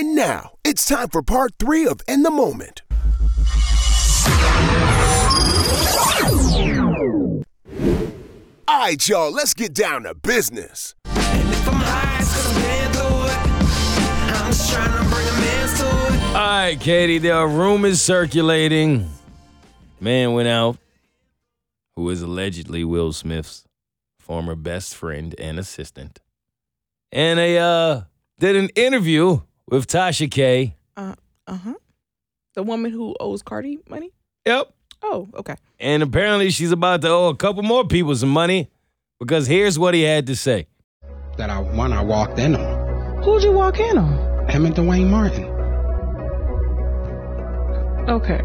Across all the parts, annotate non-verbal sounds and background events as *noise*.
And now it's time for part three of In the Moment. All right, y'all, let's get down to business. All right, Keity, there are rumors circulating. Man went out who is allegedly Will Smith's former best friend and assistant. And they uh did an interview with Tasha K. Uh huh. The woman who owes Cardi money. Yep. Oh, okay. And apparently she's about to owe a couple more people some money because here's what he had to say. that I one I walked in on. Who'd you walk in on? Him and Duane Martin. Okay.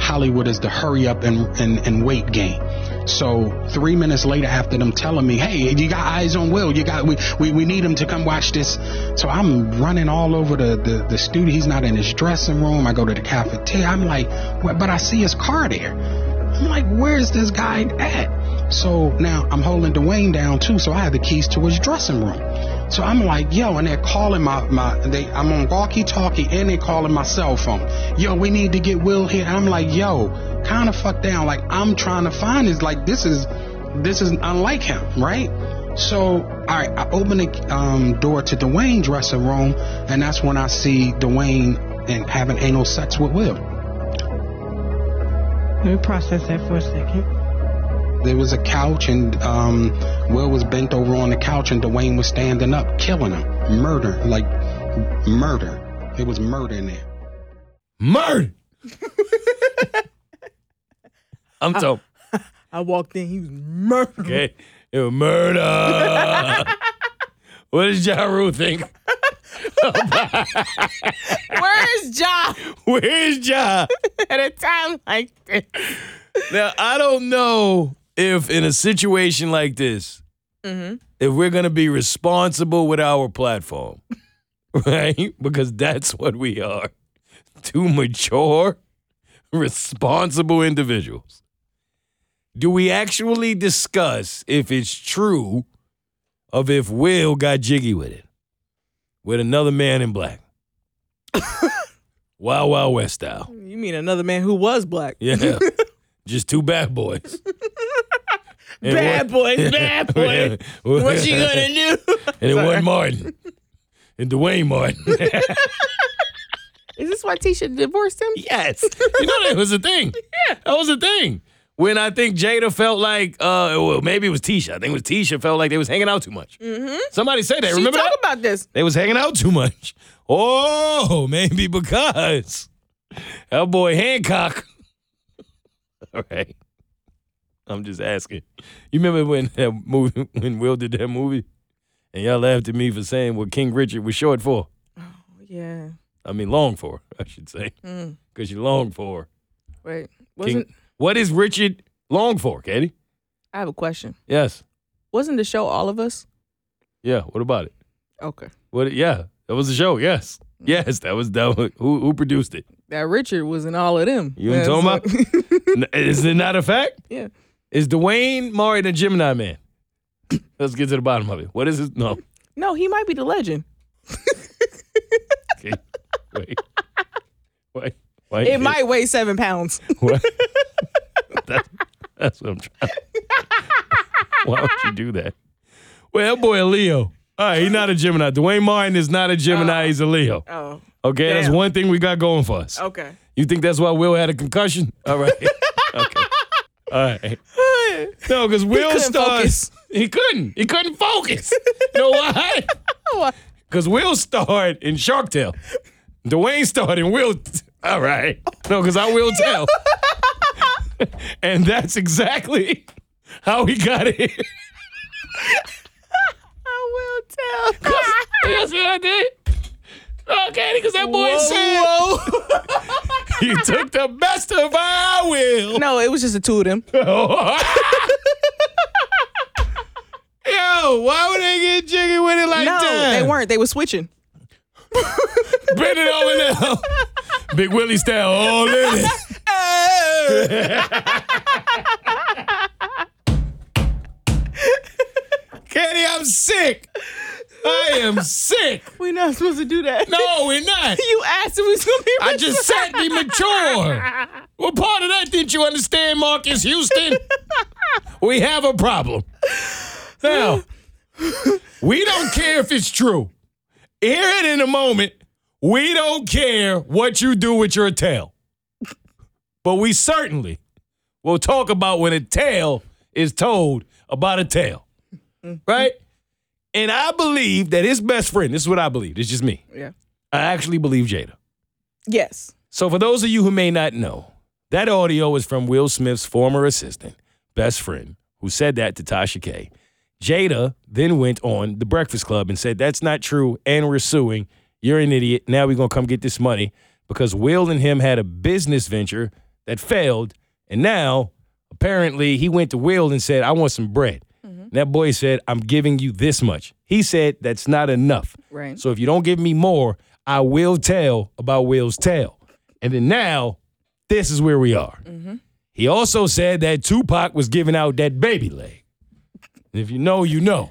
Hollywood is the hurry up and, and, and wait game. So three minutes later, after them telling me, "Hey, you got eyes on Will. You got we we, we need him to come watch this." So I'm running all over the, the the studio. He's not in his dressing room. I go to the cafeteria. I'm like? But I see his car there. I'm like, "Where's this guy at?" So now I'm holding Duane down too. So I have the keys to his dressing room. So I'm like, yo, and they're calling my, my they I'm on walkie talkie and they're calling my cell phone. Yo, we need to get Will here. I'm like, yo, kind of fuck down. Like I'm trying to find this. Like this is this is unlike him, right? So right, I open the um, door to Duane's dressing room, and that's when I see Duane and having anal sex with Will. Let me process that for a second. There was a couch, and um, Will was bent over on the couch, and Duane was standing up, killing him, murder, like murder. It was murder in there. Murder. *laughs* I'm so *laughs* I walked in. He was murdered. okay. It was murder. *laughs* what does Ja Rule think? Where's Ja Where's Ja? at a time like this? Now I don't know if in a situation like this, mm-hmm. if we're gonna be responsible with our platform, *laughs* right? Because that's what we are. Two mature, responsible individuals. Do we actually discuss if it's true of if Will got jiggy with it? With another man in black. *laughs* Wild Wild West style. You mean another man who was black? Yeah. *laughs* Just two bad boys. And Bad boys, *laughs* bad boys. What you gonna do? *laughs* And it wasn't Martin. And Duane Martin. *laughs* Is this why Tisha divorced him? yes. You know that was a thing. Yeah. That was a thing. When I think Jada felt like, uh, well, maybe it was Tisha. I think it was Tisha felt like they was hanging out too much. Mm-hmm. Somebody said that. She Remember talk that? about this. They was hanging out too much. Oh, maybe because that boy Hancock. All right. I'm just asking. You remember when that movie *laughs* when Will did that movie? And y'all laughed at me for saying what King Richard was short for. Oh, yeah. I mean long for, I should say. Mm. Because you long for. Wait. Wasn't What is Richard long for, Keity? I have a question. Yes. Wasn't the show all of us? Yeah. What about it? Okay. What yeah. That was the show, yes. Mm. Yes, that was that was, who who produced it? That Richard was in all of them. You ain't talking so- *laughs* N- Is it not a fact? yeah. Is Duane Martin a Gemini man? *clears throat* Let's get to the bottom of it. What is his no? No, he might be the legend. Okay. Wait. Wait. Wait. It might weigh seven pounds. *laughs* What? That- that's what I'm trying. *laughs* Why would you do that? Well, that boy a Leo. All right, he's not a Gemini. Duane Martin is not a Gemini. Oh. he's a Leo. Oh. Okay, that's one thing we got going for us. Okay. You think that's why Will had a concussion? All right. *laughs* okay. All right. *laughs* No, because Will stars. He couldn't. He couldn't focus. you know why? *laughs* Why? Because Will starred in Shark Tale. Duane starred in Will. All right. No, because I will *laughs* tell. and that's exactly how he got it. I will tell. That's what I did. Okay, because that boy said whoa. *laughs* he took the best of our will. no, it was just the two of them. *laughs* Yo, why would they get jiggy with it like no, that? they weren't. They were switching. *laughs* Bend it over now. Big Willie style all in it. Kenny, I'm sick. I am sick. We We're not supposed to do that. No, we're not. *laughs* You asked if we was gonna be. I just said be mature. What part of that didn't you understand, Marcus Houston? we have a problem. Now, we don't care if it's true. Hear it in a moment. We don't care what you do with your tail. But we certainly will talk about when a tale is told about a tale. Right? And I believe that his best friend, this is what I believe, it's just me. Yeah. I actually believe Jada. Yes. So, for those of you who may not know, that audio is from Will Smith's former assistant, best friend, who said that to Tasha K. Jada then went on The Breakfast Club and said, That's not true, and we're suing. You're an idiot. Now we're going to come get this money because Will and him had a business venture that failed. And now, apparently, he went to Will and said, I want some bread. And that boy said, I'm giving you this much. He said, That's not enough. Right. So if you don't give me more, I will tell about Will's tale. And then now, this is where we are. Mm-hmm. He also said that Tupac was giving out that baby leg. And if you know, you know.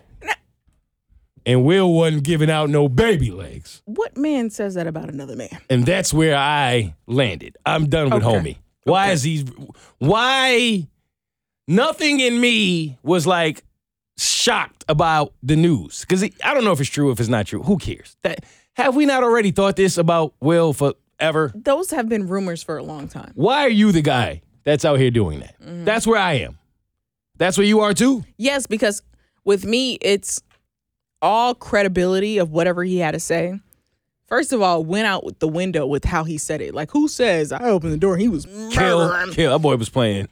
And Will wasn't giving out no baby legs. What man says that about another man? And that's where I landed. I'm done with Okay. homie. Why is he why nothing in me was like shocked about the news? Because I don't know if it's true, if it's not true. Who cares? That have we not already thought this about Will forever? Those have been rumors for a long time. Why are you the guy that's out here doing that? Mm-hmm. That's where I am. That's where you are too. Yes, because with me, it's all credibility of whatever he had to say. First of all, went out with the window with how he said it. Like, who says I opened the door? He was Kill, murdering. kill. That boy was playing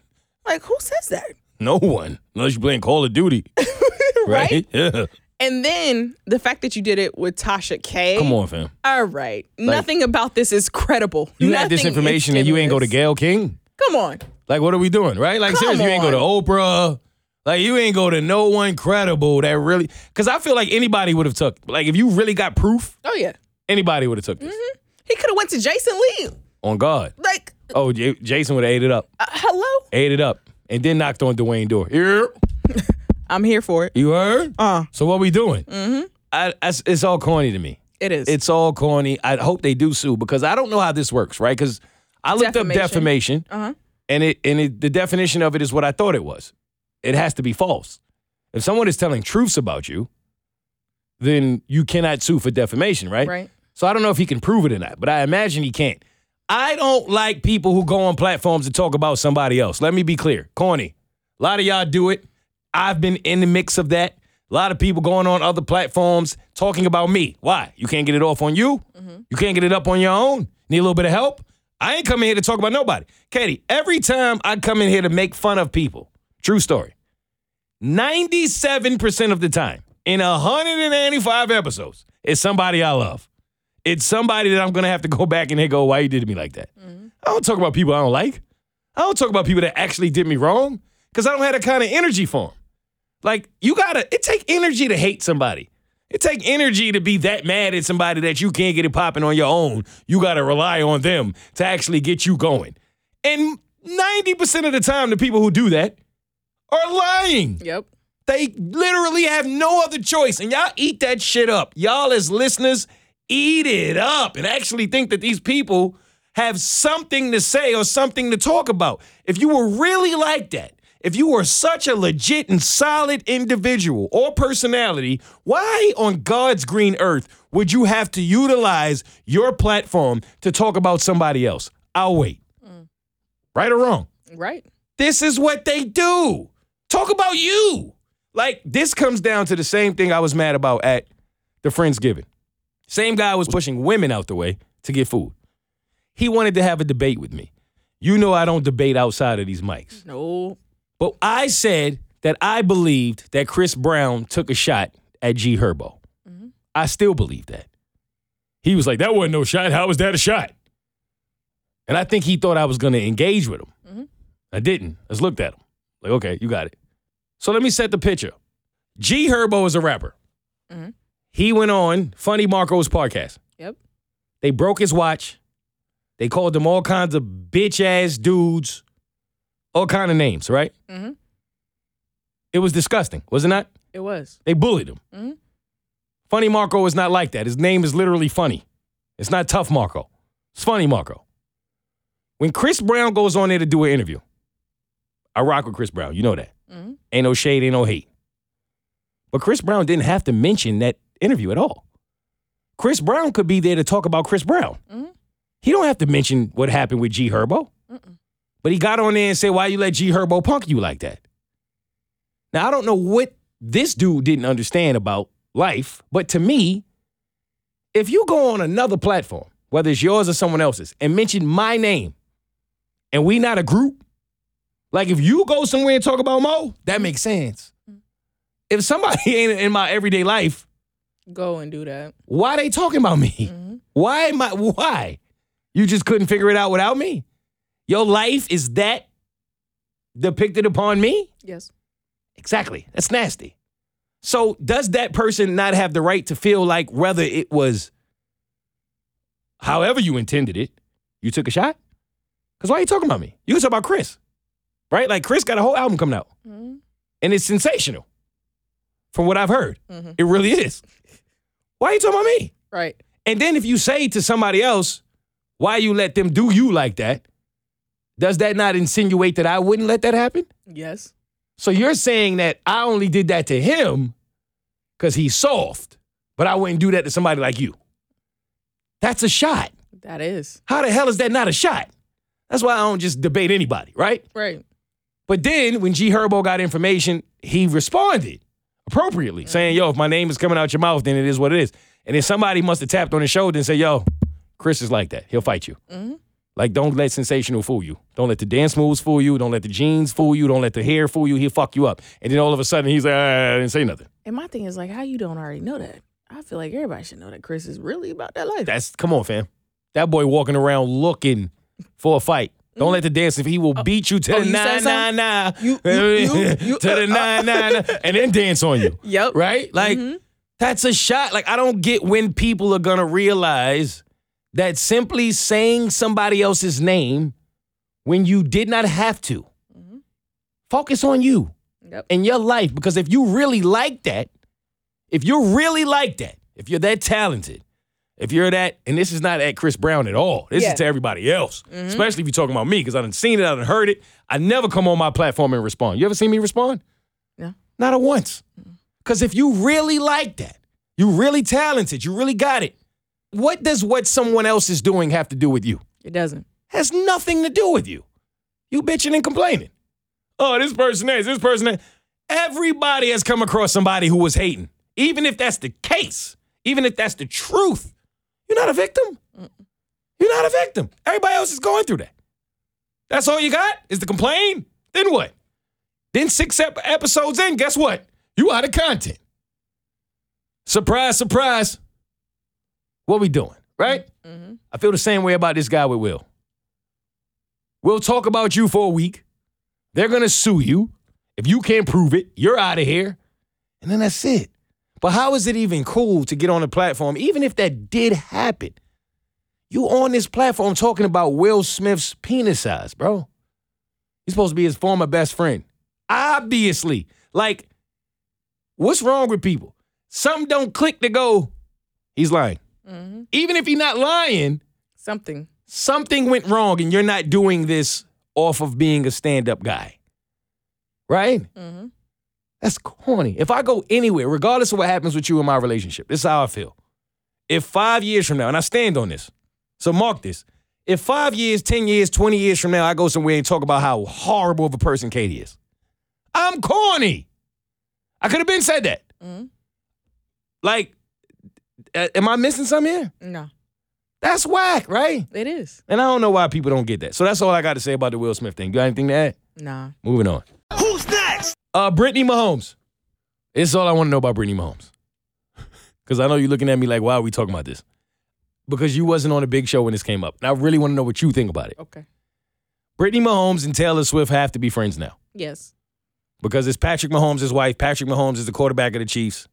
Like, who says that? no one unless you're playing Call of Duty, *laughs* right? Right? Yeah. And then the fact that you did it with Tasha K. Come on, fam. All right. Nothing about this is credible. You had this information and you ain't go to. Gayle King. Come on. Like, what are we doing, right? Like, Come seriously, you ain't go to. Oprah. Like, you ain't go to no one credible that really. Because I feel like anybody would have took. Like, if you really got proof, Oh yeah. anybody would have took this. Mm-hmm. He could have went to Jason Lee. On God. Like, Oh, J- Jason would have ate it up, uh, hello. ate it up, and then knocked on Duane door. Here, *laughs* I'm here for it. you heard? Uh, So what we doing? Mm-hmm. I, I, it's all corny to me. it is. It's all corny. I hope they do sue because I don't know how this works, right? Because I looked up Defamation. defamation, Uh-huh. and it and it, the definition of it is what I thought it was. It has to be false. If someone is telling truths about you, then you cannot sue for defamation, right? right. So I don't know if he can prove it or not, but I imagine he can't. I don't like people who go on platforms and talk about somebody else. Let me be clear. Corny. A lot of y'all do it. I've been in the mix of that. A lot of people going on other platforms talking about me. Why? You can't get it off on you? Mm-hmm. You can't get it up on your own? Need a little bit of help? I ain't coming here to talk about nobody. Keity, every time I come in here to make fun of people, true story, 97% of the time in 195 episodes, it's somebody I love. It's somebody that I'm gonna have to go back and they go, why you did me like that? I don't talk about people I don't like. I don't talk about people that actually did me wrong because I don't have that kind of energy for them. Like you gotta, it take energy to hate somebody. It take energy to be that mad at somebody that you can't get it popping on your own. You gotta rely on them to actually get you going. And 90% of the time, the people who do that are lying. Yep. They literally have no other choice. And y'all eat that shit up. Y'all, as listeners, eat it up and actually think that these people have something to say or something to talk about. If you were really like that, if you were such a legit and solid individual or personality, why on God's green earth would you have to utilize your platform to talk about somebody else? I'll wait. Mm. Right or wrong? Right. This is what they do. Talk about you. Like, this comes down to the same thing I was mad about at the Friendsgiving. Same guy was pushing women out the way to get food. He wanted to have a debate with me. You know, I don't debate outside of these mics. No. But I said that I believed that Chris Brown took a shot at G Herbo. Mm-hmm. I still believe that. He was like, that wasn't no shot. How was that a shot? And I think he thought I was going to engage with him. Mm-hmm. I didn't. I just looked at him. Like, okay, you got it. So let me set the picture. G Herbo is a rapper. Mm-hmm. He went on Funny Marco's podcast. Yep. They broke his watch. They called him all kinds of bitch ass dudes, all kind of names, right? Mm-hmm. It was disgusting, was it not? It was. They bullied him. Mhm. Funny Marco is not like that. His name is literally funny. It's not tough Marco. It's funny Marco. When Chris Brown goes on there to do an interview, I rock with Chris Brown. You know that. Ain't no shade, ain't no hate. But Chris Brown didn't have to mention that interview at all. Chris Brown could be there to talk about Chris Brown. Mm-hmm. He don't have to mention what happened with G Herbo. But he got on there and said, why you let G Herbo punk you like that? Now, I don't know what this dude didn't understand about life, but to me, if you go on another platform, whether it's yours or someone else's, and mention my name, and we not a group, like if you go somewhere and talk about Moe, that mm-hmm. makes sense. Mm-hmm. If somebody *laughs* ain't in my everyday life, Go and do that. why they talking about me? Mm-hmm. Why am I why? You just couldn't figure it out without me? Your life is that depicted upon me? Yes. Exactly. That's nasty. So does that person not have the right to feel like whether it was however you intended it, you took a shot? Because why are you talking about me? You can talk about Chris. Right? Like Chris got a whole album coming out. Mm-hmm. And it's sensational. From what I've heard. Mm-hmm. It really is. Why are you talking about me? Right. And then if you say to somebody else, why you let them do you like that, does that not insinuate that I wouldn't let that happen? Yes. So you're saying that I only did that to him because he's soft, but I wouldn't do that to somebody like you. That's a shot. That is. How the hell is that not a shot? That's why I don't just debate anybody, right? Right. But then when G Herbo got information, he responded appropriately, saying, Yo, if my name is coming out your mouth, then it is what it is. And then somebody must have tapped on his shoulder and said, Yo, Chris is like that. He'll fight you. Like, don't let sensational fool you. Don't let the dance moves fool you. Don't let the jeans fool you. Don't let the hair fool you. He'll fuck you up. And then all of a sudden, he's like, "Ah, I didn't say nothing. And my thing is like, how you don't already know that? I feel like everybody should know that Chris is really about that life. That's, come on, fam. That boy walking around looking for a fight. Don't mm. let the dance if he will oh. beat you to oh, the you nine nine nine You- you- you- *laughs* to the uh, nine nine nine, and then dance on you. *laughs* Yep. Right? Like mm-hmm. that's a shot. Like I don't get when people are gonna realize that simply saying somebody else's name when you did not have to. Mm-hmm. Focus on you Yep. and your life because if you really like that, if you're really like that, if you're that talented, if you're that, and this is not at Chris Brown at all. This Yeah. is to everybody else, mm-hmm. especially if you're talking about me because I done seen it, I done heard it. I never come on my platform and respond. You ever seen me respond? No. Not at once. Mm-hmm. Because if you really like that, you really talented, you really got it. What does what someone else is doing have to do with you? It doesn't. Has nothing to do with you. You bitching and complaining. Oh, this person is, this person is. Everybody has come across somebody who was hating. Even if that's the case, even if that's the truth, you're not a victim. You're not a victim. Everybody else is going through that. That's all you got is to complain? Then what? Then six ep- episodes in, guess what? You out of content. Surprise, surprise. What we doing, right? Mm-hmm. I feel the same way about this guy with Will. We'll talk about you for a week. They're gonna sue you. If you can't prove it, you're out of here. And then that's it. But how is it even cool to get on a platform, even if that did happen? You on this platform talking about Will Smith's penis size, bro. He's supposed to be his former best friend. Obviously. Like, what's wrong with people? Something don't click to go, he's lying. Mm-hmm. Even if he's not lying, Something. something went wrong and you're not doing this off of being a stand-up guy. Right? Mm-hmm. That's corny. If I go anywhere, regardless of what happens with you in my relationship, this is how I feel. If five years from now, and I stand on this, so mark this. If five years, 10 years, 20 years from now, I go somewhere and talk about how horrible of a person Keity is, I'm corny. I could have been said that. Mm-hmm. Like, am I missing something here? No. That's whack, right? It is. And I don't know why people don't get that. So that's all I got to say about the Will Smith thing. You got anything to add? Nah. Moving on. Who's next? Uh, Brittany Mahomes. It's all I want to know about Brittany Mahomes. *laughs* Because I know you're looking at me like, why are we talking about this? Because you wasn't on a big show when this came up. And I really want to know what you think about it. Okay. Brittany Mahomes and Taylor Swift have to be friends now. Yes. Because it's Patrick Mahomes' his wife. Patrick Mahomes is the quarterback of the Chiefs.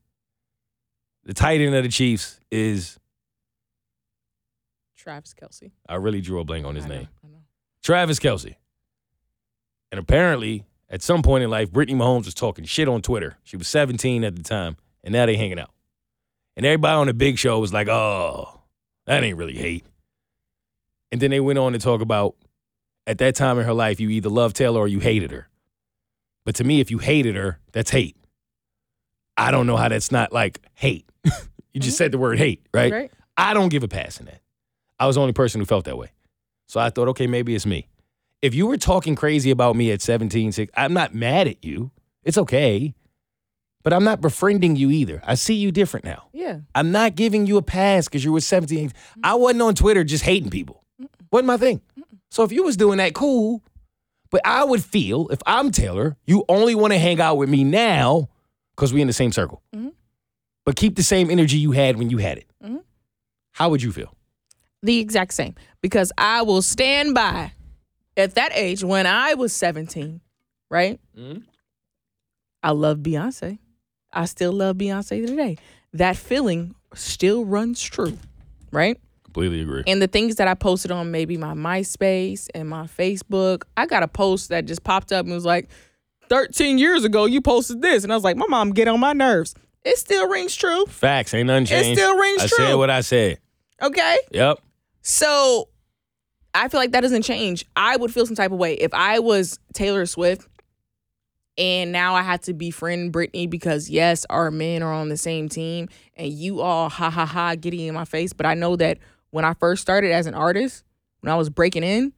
The tight end of the Chiefs is, Travis Kelce. I really drew a blank on his I know, name. I know. Travis Kelce. And apparently, at some point in life, Brittany Mahomes was talking shit on Twitter. She was 17 at the time, and now they hanging out. And everybody on the big show was like, oh, that ain't really hate. And then they went on to talk about at that time in her life, you either loved Taylor or you hated her. But to me, if you hated her, that's hate. I don't know how that's not like hate. *laughs* you just mm-hmm. said the word hate, right? Right. I don't give a pass in that. I was the only person who felt that way. So I thought, okay, maybe it's me. If you were talking crazy about me at 17, 16, I'm not mad at you. It's okay. But I'm not befriending you either. I see you different now. Yeah. I'm not giving you a pass because you were 17. I wasn't on Twitter just hating people. Wasn't my thing. So if you was doing that, cool. But I would feel if I'm Taylor, you only want to hang out with me now because we in the same circle. Mm-hmm. But keep the same energy you had when you had it. Mm-hmm. How would you feel? The exact same. Because I will stand by at that age when I was 17, right? Mm-hmm. I love Beyonce. I still love Beyonce today. That feeling still runs true, right? Completely agree. And the things that I posted on maybe my MySpace and my Facebook, I got a post that just popped up and was like, 13 years ago, you posted this. And I was like, my mom get on my nerves. It still rings true. Facts ain't nothing changed. It still rings true. I said what I said. Okay. Yep. So I feel like that doesn't change. I would feel some type of way if I was Taylor Swift and now I had to befriend Brittany because yes, our men are on the same team and you all ha ha ha getting in my face. But I know that when I first started as an artist, when I was breaking in,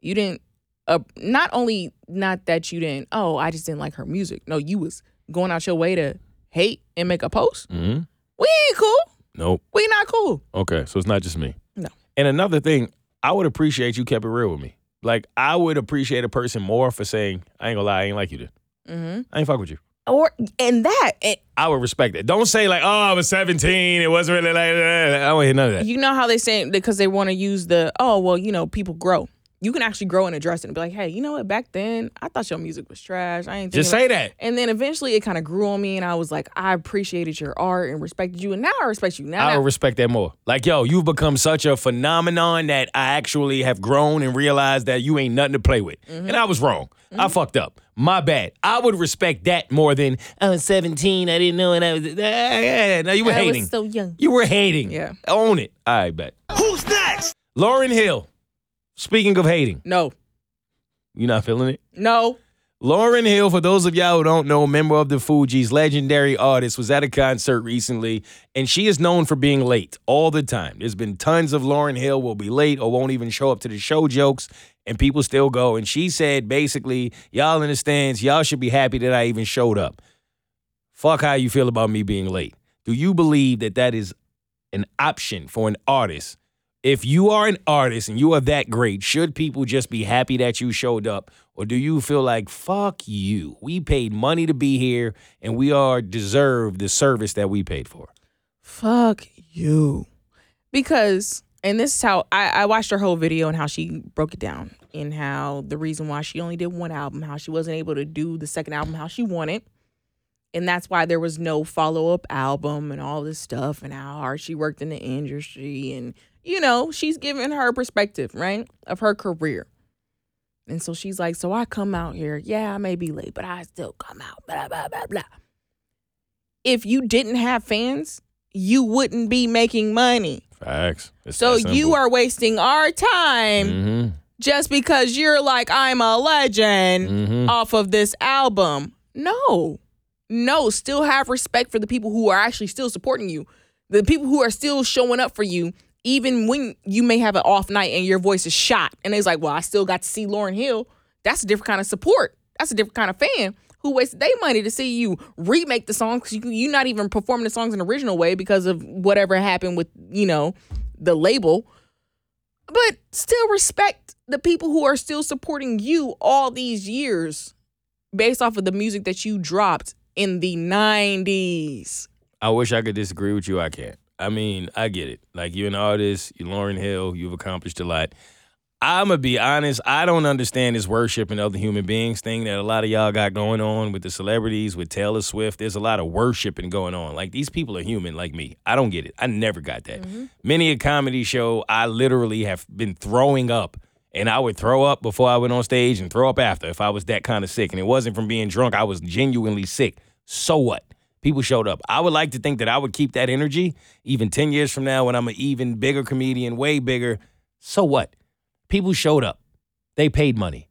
you didn't uh, not only not that you didn't, oh, I just didn't like her music. No, you was going out your way to hate and make a post. Mm-hmm. We ain't cool. Nope. We not cool. Okay, so it's not just me. No. And another thing, I would appreciate you kept it real with me. Like I would appreciate a person more for saying, "I ain't gonna lie, I ain't like you did. Mm-hmm. I ain't fuck with you." Or and that and I would respect that. Don't say like, "Oh, I was 17. It wasn't really like that." I don't hear none of that. You know how they say because they want to use the oh well you know people grow. You can actually grow and address it and be like, hey, you know what? Back then, I thought your music was trash. I ain't Just say that. And then eventually, it kind of grew on me, and I was like, I appreciated your art and respected you, and now I respect you. Now, I now would respect that more. Like, yo, you've become such a phenomenon that I actually have grown and realized that you ain't nothing to play with. Mm-hmm. And I was wrong. I fucked up. My bad. I would respect that more than I was 17. I didn't know and I was. Ah, no, you were I was hating. so young. You were hating. Yeah. Own it. I bet. Who's next? Lauryn Hill. Speaking of hating, No, you not feeling it? no. Lauryn Hill, for those of y'all who don't know, member of the Fugees, legendary artist, was at a concert recently, and she is known for being late all the time. There's been tons of Lauryn Hill will be late or won't even show up to the show jokes, and people still go. And she said basically, y'all in the stands, y'all should be happy that I even showed up. Fuck how you feel about me being late. Do you believe that that is an option for an artist? If you are an artist and you are that great, should people just be happy that you showed up? Or do you feel like, fuck you? We paid money to be here and we are deserve the service that we paid for. Fuck you. Because, and this is how I, I watched her whole video and how she broke it down, and how the reason why she only did one album, how she wasn't able to do the second album how she wanted. And that's why there was no follow up album and all this stuff, and how hard she worked in the industry. And, you know, she's giving her perspective, right, of her career. And so she's like, So I come out here, yeah, I may be late, but I still come out, blah, blah, blah, blah. If you didn't have fans, you wouldn't be making money. Facts. So you are wasting our time Mm-hmm. just because you're like, I'm a legend Mm-hmm. off of this album. No, no, still have respect for the people who are actually still supporting you, the people who are still showing up for you, even when you may have an off night and your voice is shot. And it's like, well, I still got to see Lauryn Hill. That's a different kind of support. That's a different kind of fan who wasted their money to see you remake the song because you, you're not even performing the songs in the original way because of whatever happened with, you know, the label but still respect the people who are still supporting you all these years based off of the music that you dropped in the 90s. I wish I could disagree with you. I can't. I mean, I get it. Like you're an artist, you're Lauryn Hill, you've accomplished a lot. I'm gonna be honest. I don't understand this worshiping other human beings thing that a lot of y'all got going on with the celebrities, with Taylor Swift. There's a lot of worshiping going on. Like these people are human, like me. I don't get it. I never got that. Mm-hmm. Many a comedy show, I literally have been throwing up, and I would throw up before I went on stage and throw up after if I was that kind of sick. And it wasn't from being drunk. I was genuinely sick. So what? People showed up. I would like to think that I would keep that energy even 10 years from now when I'm an even bigger comedian, way bigger. So what? People showed up. They paid money.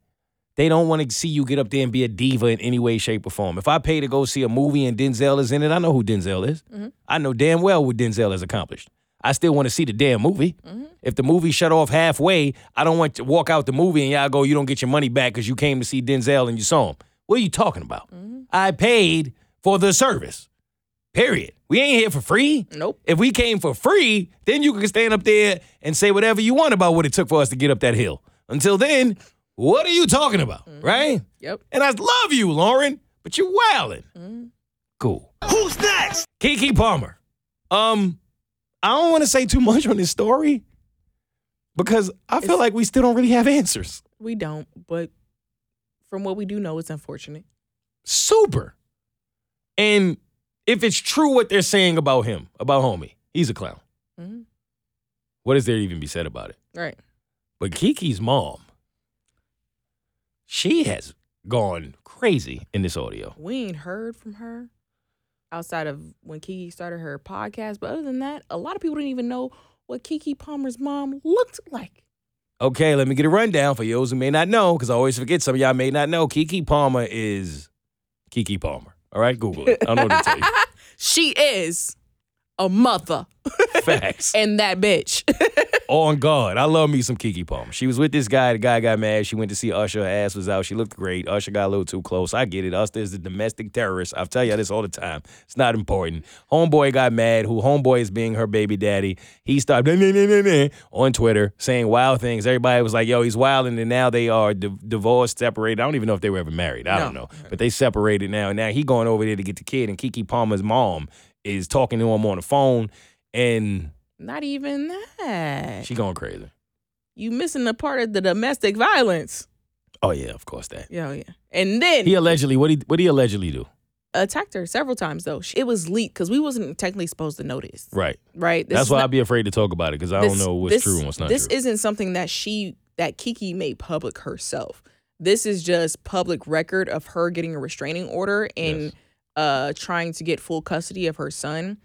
They don't want to see you get up there and be a diva in any way, shape, or form. If I pay to go see a movie and Denzel is in it, I know who Denzel is. Mm-hmm. I know damn well what Denzel has accomplished. I still want to see the damn movie. Mm-hmm. If the movie shut off halfway, I don't want to walk out the movie and y'all go, you don't get your money back because you came to see Denzel and you saw him. What are you talking about? Mm-hmm. I paid for the service. Period. We ain't here for free. Nope. If we came for free, then you can stand up there and say whatever you want about what it took for us to get up that hill. Until then, what are you talking about? Right? Yep. And I love you, Lauryn, but you're wildin'. Cool. Who's next? Keke Palmer. Um, I don't want to say too much on this story because I feel It's- like we still don't really have answers. We don't, but from what we do know, it's unfortunate. Super. And if it's true what they're saying about him, about homie, he's a clown. Mhm. What is there to even be said about it? Right. But Keke's mom, she has gone crazy in this audio. We ain't heard from her outside of when Keke started her podcast. But other than that, a lot of people didn't even know what Keke Palmer's mom looked like. Okay, let me get a rundown for those who may not know, because I always forget some of y'all may not know. Keke Palmer is Keke Palmer. All right, Google it. I don't know what to tell you. She is a mother Facts. *laughs* and that bitch. *laughs* On God. I love me some Keke Palmer. She was with this guy. The guy got mad. She went to see Usher. Her ass was out. She looked great. Usher got a little too close. I get it. Usher is a domestic terrorist. I'll tell you this all the time. It's not important. Homeboy got mad, who homeboy is being her baby daddy. He started nah, nah, nah, on Twitter saying wild things. Everybody was like, yo, he's wild. And now they are di- divorced, separated. I don't even know if they were ever married. I don't know. But they separated now. And now he going over there to get the kid. And Keke Palmer's mom is talking to him on the phone. And Not even that. she going crazy. you missing the part of the domestic violence. Oh, yeah, of course that. Yeah, oh, yeah. And then He allegedly what he what he allegedly do? attacked her several times though. It was leaked because we wasn't technically supposed to notice. Right. Right. This That's why not- I'd be afraid to talk about it because I don't know what's this- true and what's not This true. isn't something that she that Keke made public herself. This is just public record of her getting a restraining order and Yes. Uh trying to get full custody of her son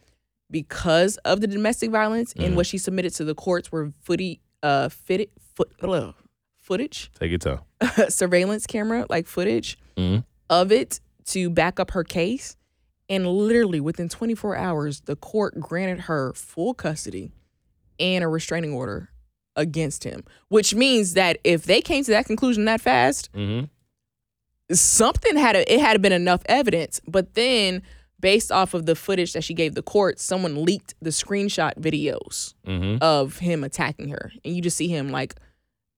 because of the domestic violence Mm-hmm. and what she submitted to the courts were footy uh fitted foot footage *laughs* Take your time. surveillance camera like footage Mhm. of it to back up her case and literally within 24 hours the court granted her full custody and a restraining order against him which means that if they came to that conclusion that fast Mm-hmm. Something had a, it had been enough evidence but then based off of the footage that she gave the court someone leaked the screenshot videos Mm-hmm. of him attacking her and you just see him like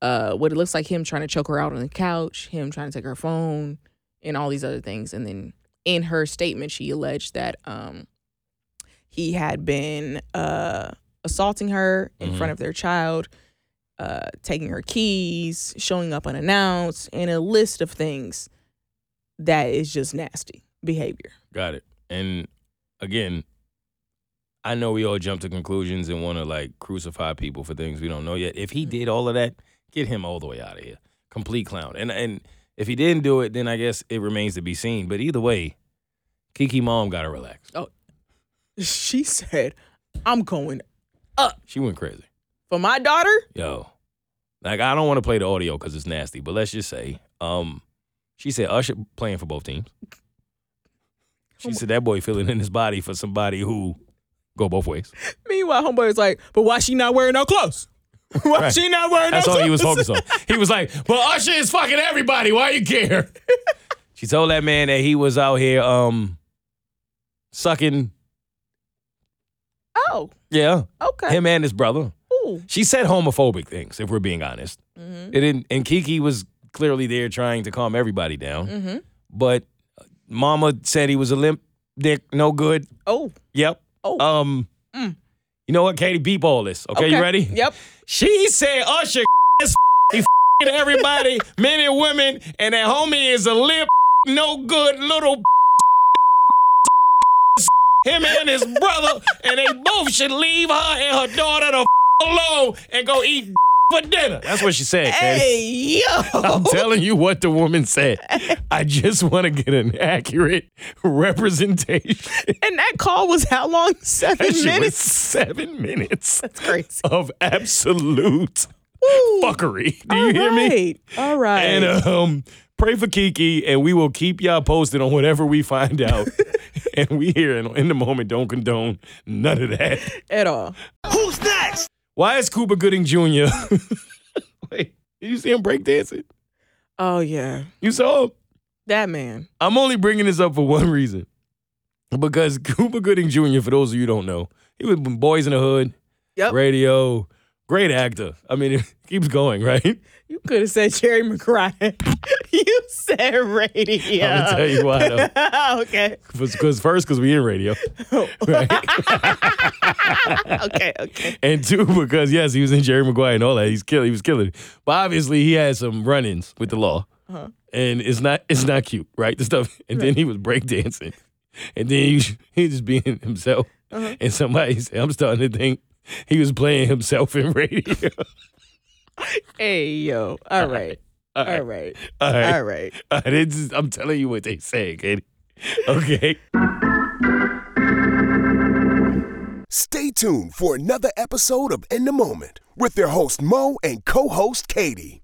uh what it looks like him trying to choke her out on the couch him trying to take her phone and all these other things and then in her statement she alleged that um he had been uh assaulting her in Mhm. front of their child uh taking her keys showing up unannounced and a list of things that is just nasty behavior Got it. And again, I know we all jump to conclusions and want to like crucify people for things we don't know yet. If Mm-hmm. he did all of that, get him all the way out of here. Complete clown. And and if he didn't do it, then I guess it remains to be seen. But either way, Keke mom gotta relax. Oh, she said i'm going up." She went crazy. for my daughter Yo, like I don't want to play the audio because it's nasty, but let's just say, um, she said Usher playing for both teams. She said that boy feeling in his body for somebody who go both ways. Meanwhile, homeboy was like, "But why she not wearing no clothes? *laughs* Why Right. she not wearing no clothes? That's no all clothes?" he was focused on. He was like, "But Usher is fucking everybody. Why you care?" *laughs* she told that man that he was out here um sucking. Oh, Yeah, okay. him and his brother. Ooh. She said homophobic things, if we're being honest. Mm-hmm. It didn't, and Keke was clearly there trying to calm everybody down. Mm-hmm. But Mama said he was a limp dick, no good. Oh. Yep. Oh. Um. Mm. You know what, Keity? Beep all this. Okay, you ready? Yep. She said Usher *laughs* is *laughs* *laughs* everybody, men and women, and that homie is a limp, no good little. Him and his brother, and they both should leave her and her daughter the alone and go eat for dinner. That's what she said. Keity. Hey, yo. I'm telling you what the woman said. I just want to get an accurate representation. *laughs* And that call was how long? Seven That shit was minutes? seven minutes That's crazy. of absolute Woo. fuckery. Do you hear me? All right. And um, pray for Keke, and we will keep y'all posted on whatever we find out. *laughs* and we here in, in the moment don't condone none of that. At all. Who's next? Why is Cuba Gooding Jr. *laughs* Wait, did you see him breakdancing? Oh, yeah. You saw him? That man. I'm only bringing this up for one reason. Because *laughs* Cuba Gooding Jr., for those of you who don't know, he was in Boyz n the Hood, Yep. radio, great actor. I mean, *laughs* it keeps going, right? You could have said Jerry Maguire. *laughs* you said radio. I'm gonna tell you why, though. *laughs* okay. Because first, because we in radio, right? Okay. Okay. and two, because yes, he was in Jerry Maguire and all that. He's killing. He was killing. it. But obviously, he had some run-ins with the law, Uh-huh. and it's not it's not cute, right? The stuff. And then he was breakdancing, and then he he just being himself. Uh-huh. And somebody said, "I'm starting to think *laughs* he was playing himself in radio." *laughs* Hey, yo. All right. All All right. All right. All right. *laughs* All right, it's I'm telling you what they say, Keity. Okay. Stay tuned for another episode of In the Moment with their host Moe and co host Keity.